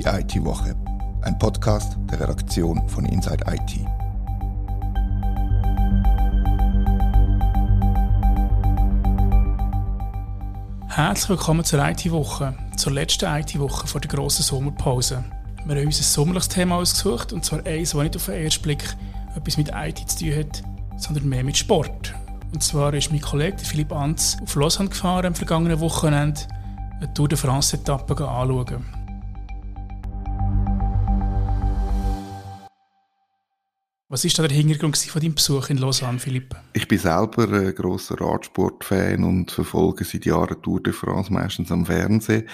Die IT-Woche, ein Podcast der Redaktion von Inside IT. Herzlich willkommen zur IT-Woche, zur letzten IT-Woche vor der grossen Sommerpause. Wir haben uns ein sommerliches Thema ausgesucht, und zwar eines, das nicht auf den ersten Blick etwas mit IT zu tun hat, sondern mehr mit Sport. Und zwar ist mein Kollege Philipp Anz auf Lausanne gefahren am vergangenen Wochenende, eine Tour de France-Etappe anschauen. Was ist da der Hintergrund von deinem Besuch in Lausanne, Philipp? Ich bin selber ein grosser Radsportfan und verfolge seit Jahren Tour de France meistens am Fernsehen.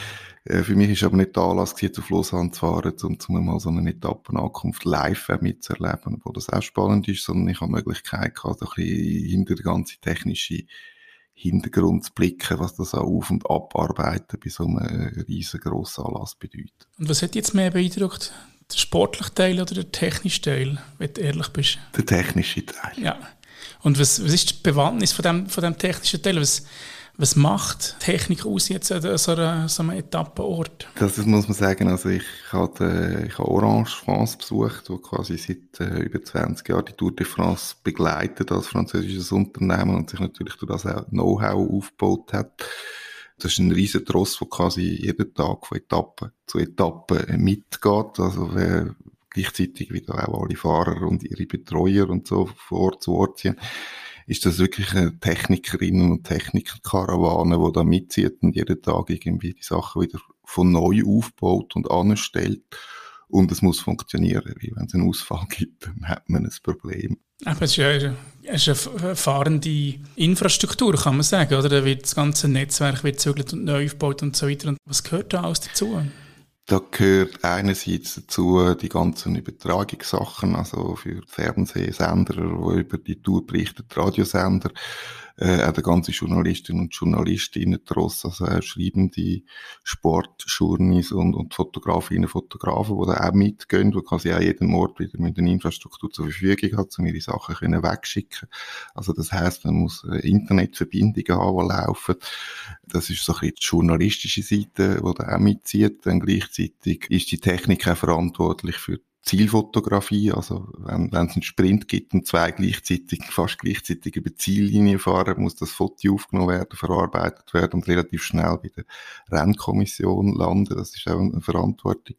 Äh, für mich ist aber nicht der Anlass, jetzt auf Lausanne zu fahren, um, um mal so eine Etappenankunft live mitzuerleben, obwohl das auch spannend ist, sondern ich habe die Möglichkeit gehabt, ein bisschen hinter die ganze technische Hintergrund zu blicken, was das auch Auf- und Abarbeiten bei so einem riesengroßen Anlass bedeutet. Und was hat jetzt mehr beeindruckt? Der sportliche Teil oder der technische Teil, wenn du ehrlich bist? Der technische Teil. Ja. Und was, was ist die Bewandtnis von dem, von dem technischen Teil? Was, was macht Technik aus jetzt an so, einer, so einem Etappenort? Das muss man sagen. Also ich habe, ich habe Orange France besucht, wo quasi seit äh, über 20 Jahren die Tour de France begleitet als französisches Unternehmen und sich natürlich durch das auch Know-how aufgebaut hat. Das ist ein riesen Tross, der quasi jeden Tag von Etappe zu Etappe mitgeht. Also wer gleichzeitig wieder auch alle Fahrer und ihre Betreuer und so vor Ort zu Ort ziehen, ist das wirklich eine Technikerinnen und Technikerkarawane, die da mitzieht und jeden Tag irgendwie die Sachen wieder von neu aufbaut und anstellt. Und es muss funktionieren, weil wenn es einen Ausfall gibt, dann hat man ein Problem. Aber es ist ja es ist eine fahrende Infrastruktur, kann man sagen, oder? Da wird das ganze Netzwerk wird und neu aufgebaut und so weiter. Und was gehört da alles dazu? Da gehört einerseits dazu die ganzen Übertragungssachen, also für Fernsehsender, die über die Tour berichten, Radiosender, äh, auch der ganze Journalistinnen und Journalistinnen Tross, also auch schreibende Sportjournis und, und Fotografinnen, Fotografen, die da auch mitgehen, die quasi auch jeden Ort wieder mit der Infrastruktur zur Verfügung hat, um ihre Sachen können wegschicken. Also das heißt, man muss Internetverbindungen haben, die laufen. Das ist so ein bisschen die journalistische Seite, die da auch mitzieht. Dann gleichzeitig ist die Technik auch verantwortlich für Zielfotografie, also wenn, wenn es einen Sprint gibt und zwei gleichzeitig, fast gleichzeitig über die Ziellinie fahren, muss das Foto aufgenommen werden, verarbeitet werden und relativ schnell bei der Rennkommission landen. Das ist auch eine Verantwortung,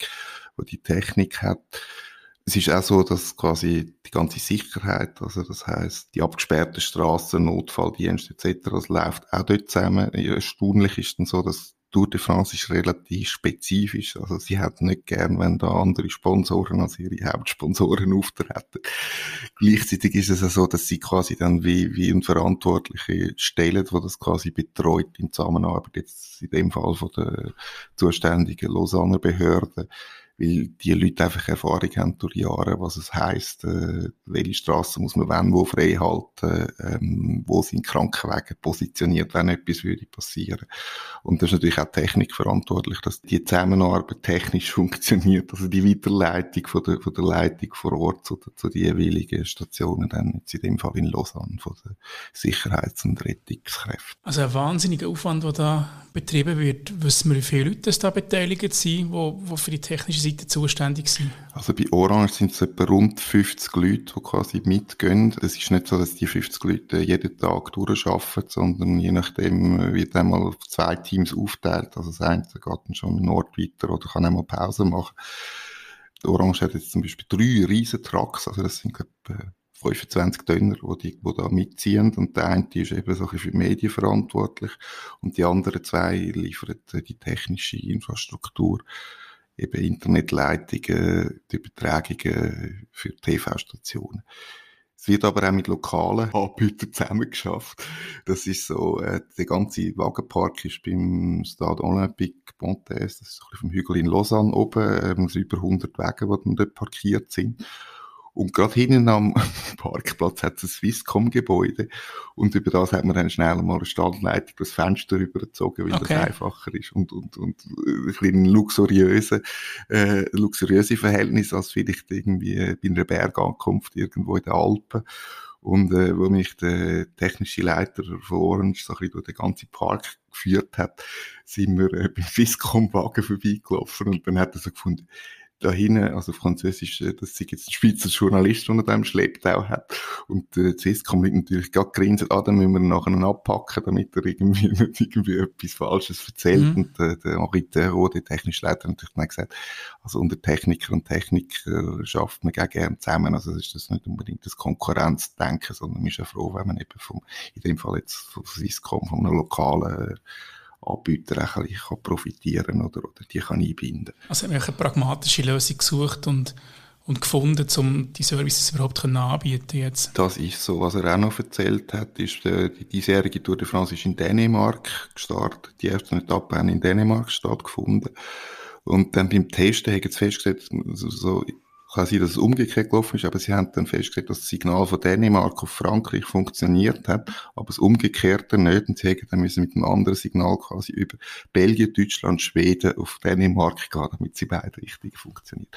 die die Technik hat. Es ist auch so, dass quasi die ganze Sicherheit, also das heißt die abgesperrten Straßen, Notfalldienste etc., das läuft auch dort zusammen. Erstaunlich ist dann so, dass Tour de France ist relativ spezifisch. Also sie hat nicht gern, wenn da andere Sponsoren als ihre Hauptsponsoren auftreten. Gleichzeitig ist es ja so, dass sie quasi dann wie, wie ein Verantwortliche stellen, wo das quasi betreut in Zusammenarbeit jetzt in dem Fall von der zuständigen Lausanne Behörde weil die Leute einfach Erfahrung haben durch Jahre, was es heisst, äh, welche Straßen muss man wann wo frei halten, ähm, wo sind Krankenwege positioniert, wenn etwas würde passieren. Und das ist natürlich auch Technik verantwortlich, dass die Zusammenarbeit technisch funktioniert, also die Weiterleitung von der, von der Leitung vor Ort zu, zu den jeweiligen Stationen, dann jetzt in dem Fall in Lausanne, von den Sicherheits- und Rettungskräften. Also ein wahnsinniger Aufwand, der da betrieben wird. Wissen wir, wie viele Leute da beteiligt sind, die für die technische Seite zuständig sind? Also bei Orange sind es etwa rund 50 Leute, die quasi mitgehen. Es ist nicht so, dass die 50 Leute jeden Tag durcharbeiten, sondern je nachdem wird einmal auf zwei Teams aufteilt. Also das eine geht dann schon einen Ort weiter oder kann einmal Pause machen. Orange hat jetzt zum Beispiel drei riesen Trucks, also das sind etwa 25 Döner, die, die, die da mitziehen. Und der eine ist eben so für die Medien verantwortlich und die anderen zwei liefern die technische Infrastruktur, eben Internetleitungen, die Übertragungen für TV-Stationen. Es wird aber auch mit lokalen Anbietern zusammengeschafft. Das ist so, äh, der ganze Wagenpark ist beim Stade Olympique Pontes, das ist ein bisschen vom Hügel in Lausanne oben, ähm, über 100 Wege, die dort parkiert sind. Und gerade hinten am Parkplatz hat es ein Swisscom-Gebäude. Und über das hat man dann schnell mal eine Standleitung das Fenster rübergezogen, weil okay. das einfacher ist. Und, und, und ein bisschen luxuriöse, äh, luxuriöse Verhältnis als vielleicht irgendwie bei einer Bergankunft irgendwo in den Alpen. Und äh, wo mich der technische Leiter von Orange so ein bisschen durch den ganzen Park geführt hat, sind wir äh, beim Fiscom-Wagen vorbeigelaufen und dann hat er so gefunden, da hinten, also Französisch, äh, das sind jetzt ein Schweizer Journalist, der dem Schlepptau hat. Und äh, Swisscom liegt natürlich gerade grinsen, ah, dann müssen wir ihn nachher abpacken, damit er irgendwie nicht irgendwie etwas Falsches erzählt. Mhm. Und äh, der Henri Theroux, der technische Leiter, hat natürlich dann gesagt, also unter Techniker und Techniker schafft man gerne zusammen. Also ist das nicht unbedingt das Konkurrenzdenken, sondern man ist ja froh, wenn man eben vom, in dem Fall jetzt von Swisscom, von einem lokalen Anbieter ein bisschen profitieren oder, oder die kann einbinden. Also haben wir eine pragmatische Lösung gesucht und, und gefunden, um die Services überhaupt anbieten jetzt? Das ist so. Was er auch noch erzählt hat, ist, äh, die diesjährige Tour de France ist in Dänemark gestartet. Die ersten Etappen haben in Dänemark stattgefunden. Und dann beim Testen haben sie festgestellt, so, so kann sein, dass es umgekehrt gelaufen ist, aber sie haben dann festgestellt, dass das Signal von Dänemark auf Frankreich funktioniert hat, aber das Umgekehrte nicht. Und sie haben dann müssen mit einem anderen Signal quasi über Belgien, Deutschland, Schweden auf Dänemark gehen, damit sie beide richtig funktionieren.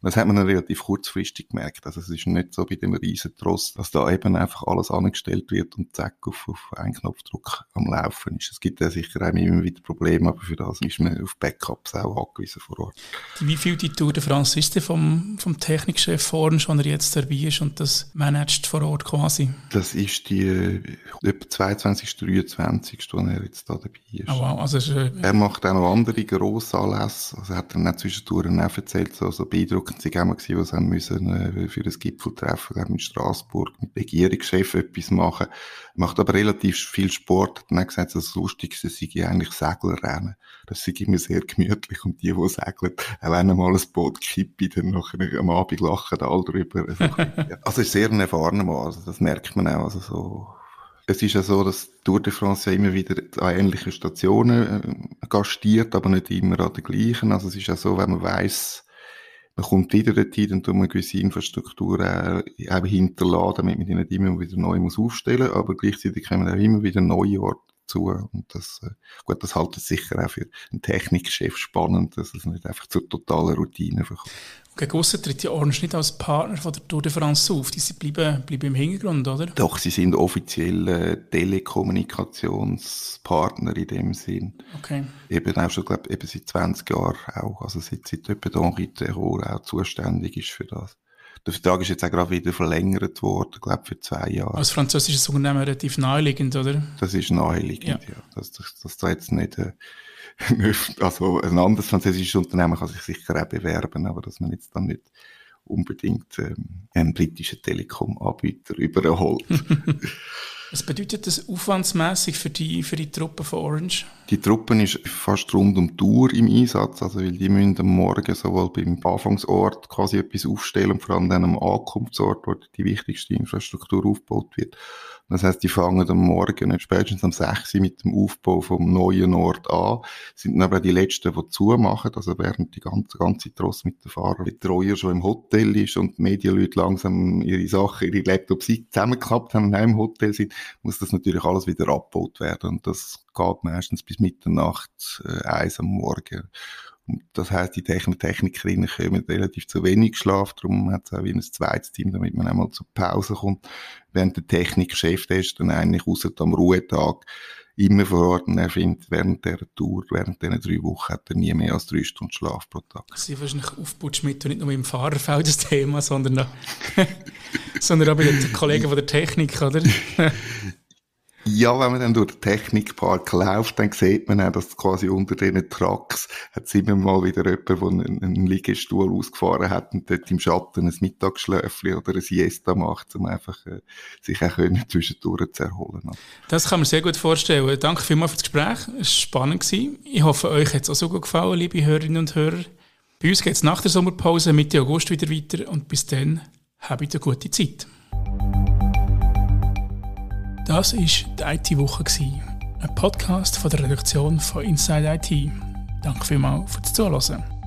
Und das hat man dann relativ kurzfristig gemerkt. Also es ist nicht so bei dem riesen dass da eben einfach alles angestellt wird und zack, auf, auf einen Knopfdruck am Laufen ist. Es gibt ja sicher auch immer wieder Probleme, aber für das ist man auf Backups auch angewiesen vor Ort. Wie viel die Tour de France ist denn vom, vom Technikchef vorne schon, er jetzt dabei ist und das managt vor Ort quasi? Das ist die äh, etwa 22. 23. wo er jetzt da dabei ist. Oh wow, also ist, äh, er macht auch noch andere grosse Anlässe. Also er hat dann auch zwischendurch auch erzählt, so, so beeindruckend sie auch gewesen, was haben müssen äh, für das Gipfeltreffen in Straßburg mit Regierungschef etwas machen. Er macht aber relativ viel Sport. Hat dann gesagt, das Lustigste sei eigentlich Seglerrennen. Das sei immer sehr gemütlich und die, die segeln, auch wenn einmal ein Boot kippt, dann nachher am Abend lachen alle drüber. Also, also ist sehr ein erfahrener Mann, also das merkt man auch. Also so. Es ist ja so, dass Tour de France ja immer wieder an ähnlichen Stationen äh, gastiert, aber nicht immer an den gleichen. Also es ist ja so, wenn man weiß, man kommt wieder dorthin, dann tut man gewisse Infrastruktur auch, auch hinterlassen, damit man die nicht immer wieder neu muss aufstellen muss, aber gleichzeitig kommen auch immer wieder neue Orte zu. Und das, äh, gut, das haltet sicher auch für einen Technikchef spannend, dass es nicht einfach zur totalen Routine verkommt. Gegen aussen tritt ja Orange nicht als Partner von der Tour de France auf. Die bleiben, bleiben im Hintergrund, oder? Doch, sie sind offiziell äh, Telekommunikationspartner in dem Sinn. Okay. Eben auch schon, glaube eben seit 20 Jahren auch. Also seit, seit etwa Henri Terror auch zuständig ist für das. Der Vertrag ist jetzt auch gerade wieder verlängert worden, glaube für zwei Jahre. Als französisches Unternehmen relativ naheliegend, oder? Das ist naheliegend, ja. ja. Dass, dass, dass da jetzt nicht... Äh, also ein anderes französisches Unternehmen kann sich sicher auch bewerben, aber dass man jetzt dann nicht unbedingt ähm, einen britischen Telekom-Anbieter überholt. Was bedeutet das aufwandsmäßig für die, für die Truppe von Orange? Die Truppe ist fast rund um die Uhr im Einsatz, also weil die müssen am Morgen sowohl beim Anfangsort quasi etwas aufstellen und vor allem dann am Ankunftsort, wo die wichtigste Infrastruktur aufgebaut wird, das heißt, die fangen am Morgen, spätestens am 6 Uhr mit dem Aufbau vom neuen Ort an, sind dann aber die Letzten, die zumachen, also während die ganze, ganze Tross mit den Fahrern, die Treuer schon im Hotel ist und die Medienleute langsam ihre Sachen, ihre Laptops zusammengeklappt haben und im Hotel sind, muss das natürlich alles wieder abgebaut werden und das geht meistens bis Mitternacht, äh, eins am Morgen. Das heißt, die Technik Technikerinnen kommen relativ zu wenig Schlaf, darum hat es auch wie ein zweites Team, damit man einmal zur Pause kommt. Während der Technikchef, ist dann eigentlich außer am Ruhetag immer vor Ort und er findet während der Tour, während dieser drei Wochen hat er nie mehr als drei Stunden Schlaf pro Tag. Sie sind wahrscheinlich Aufputschmittel nicht nur im Fahrerfeld das Thema, sondern auch, sondern auch bei den Kollegen von der Technik, oder? Ja, wenn man dann durch den Technikpark läuft, dann sieht man auch, dass quasi unter diesen Trucks hat immer mal wieder jemand, der einen, Liegestuhl ausgefahren hat und dort im Schatten ein Mittagsschläfchen oder ein Siesta macht, um einfach äh, sich auch können zwischendurch zu erholen. Das kann man sehr gut vorstellen. Danke vielmals für das Gespräch. Es war spannend. Ich hoffe, euch hat es auch so gut gefallen, liebe Hörerinnen und Hörer. Bei uns geht es nach der Sommerpause Mitte August wieder weiter und bis dann habt eine gute Zeit. Das war die IT-Woche, ein Podcast von der Redaktion von Inside IT. Danke vielmals fürs Zuhören.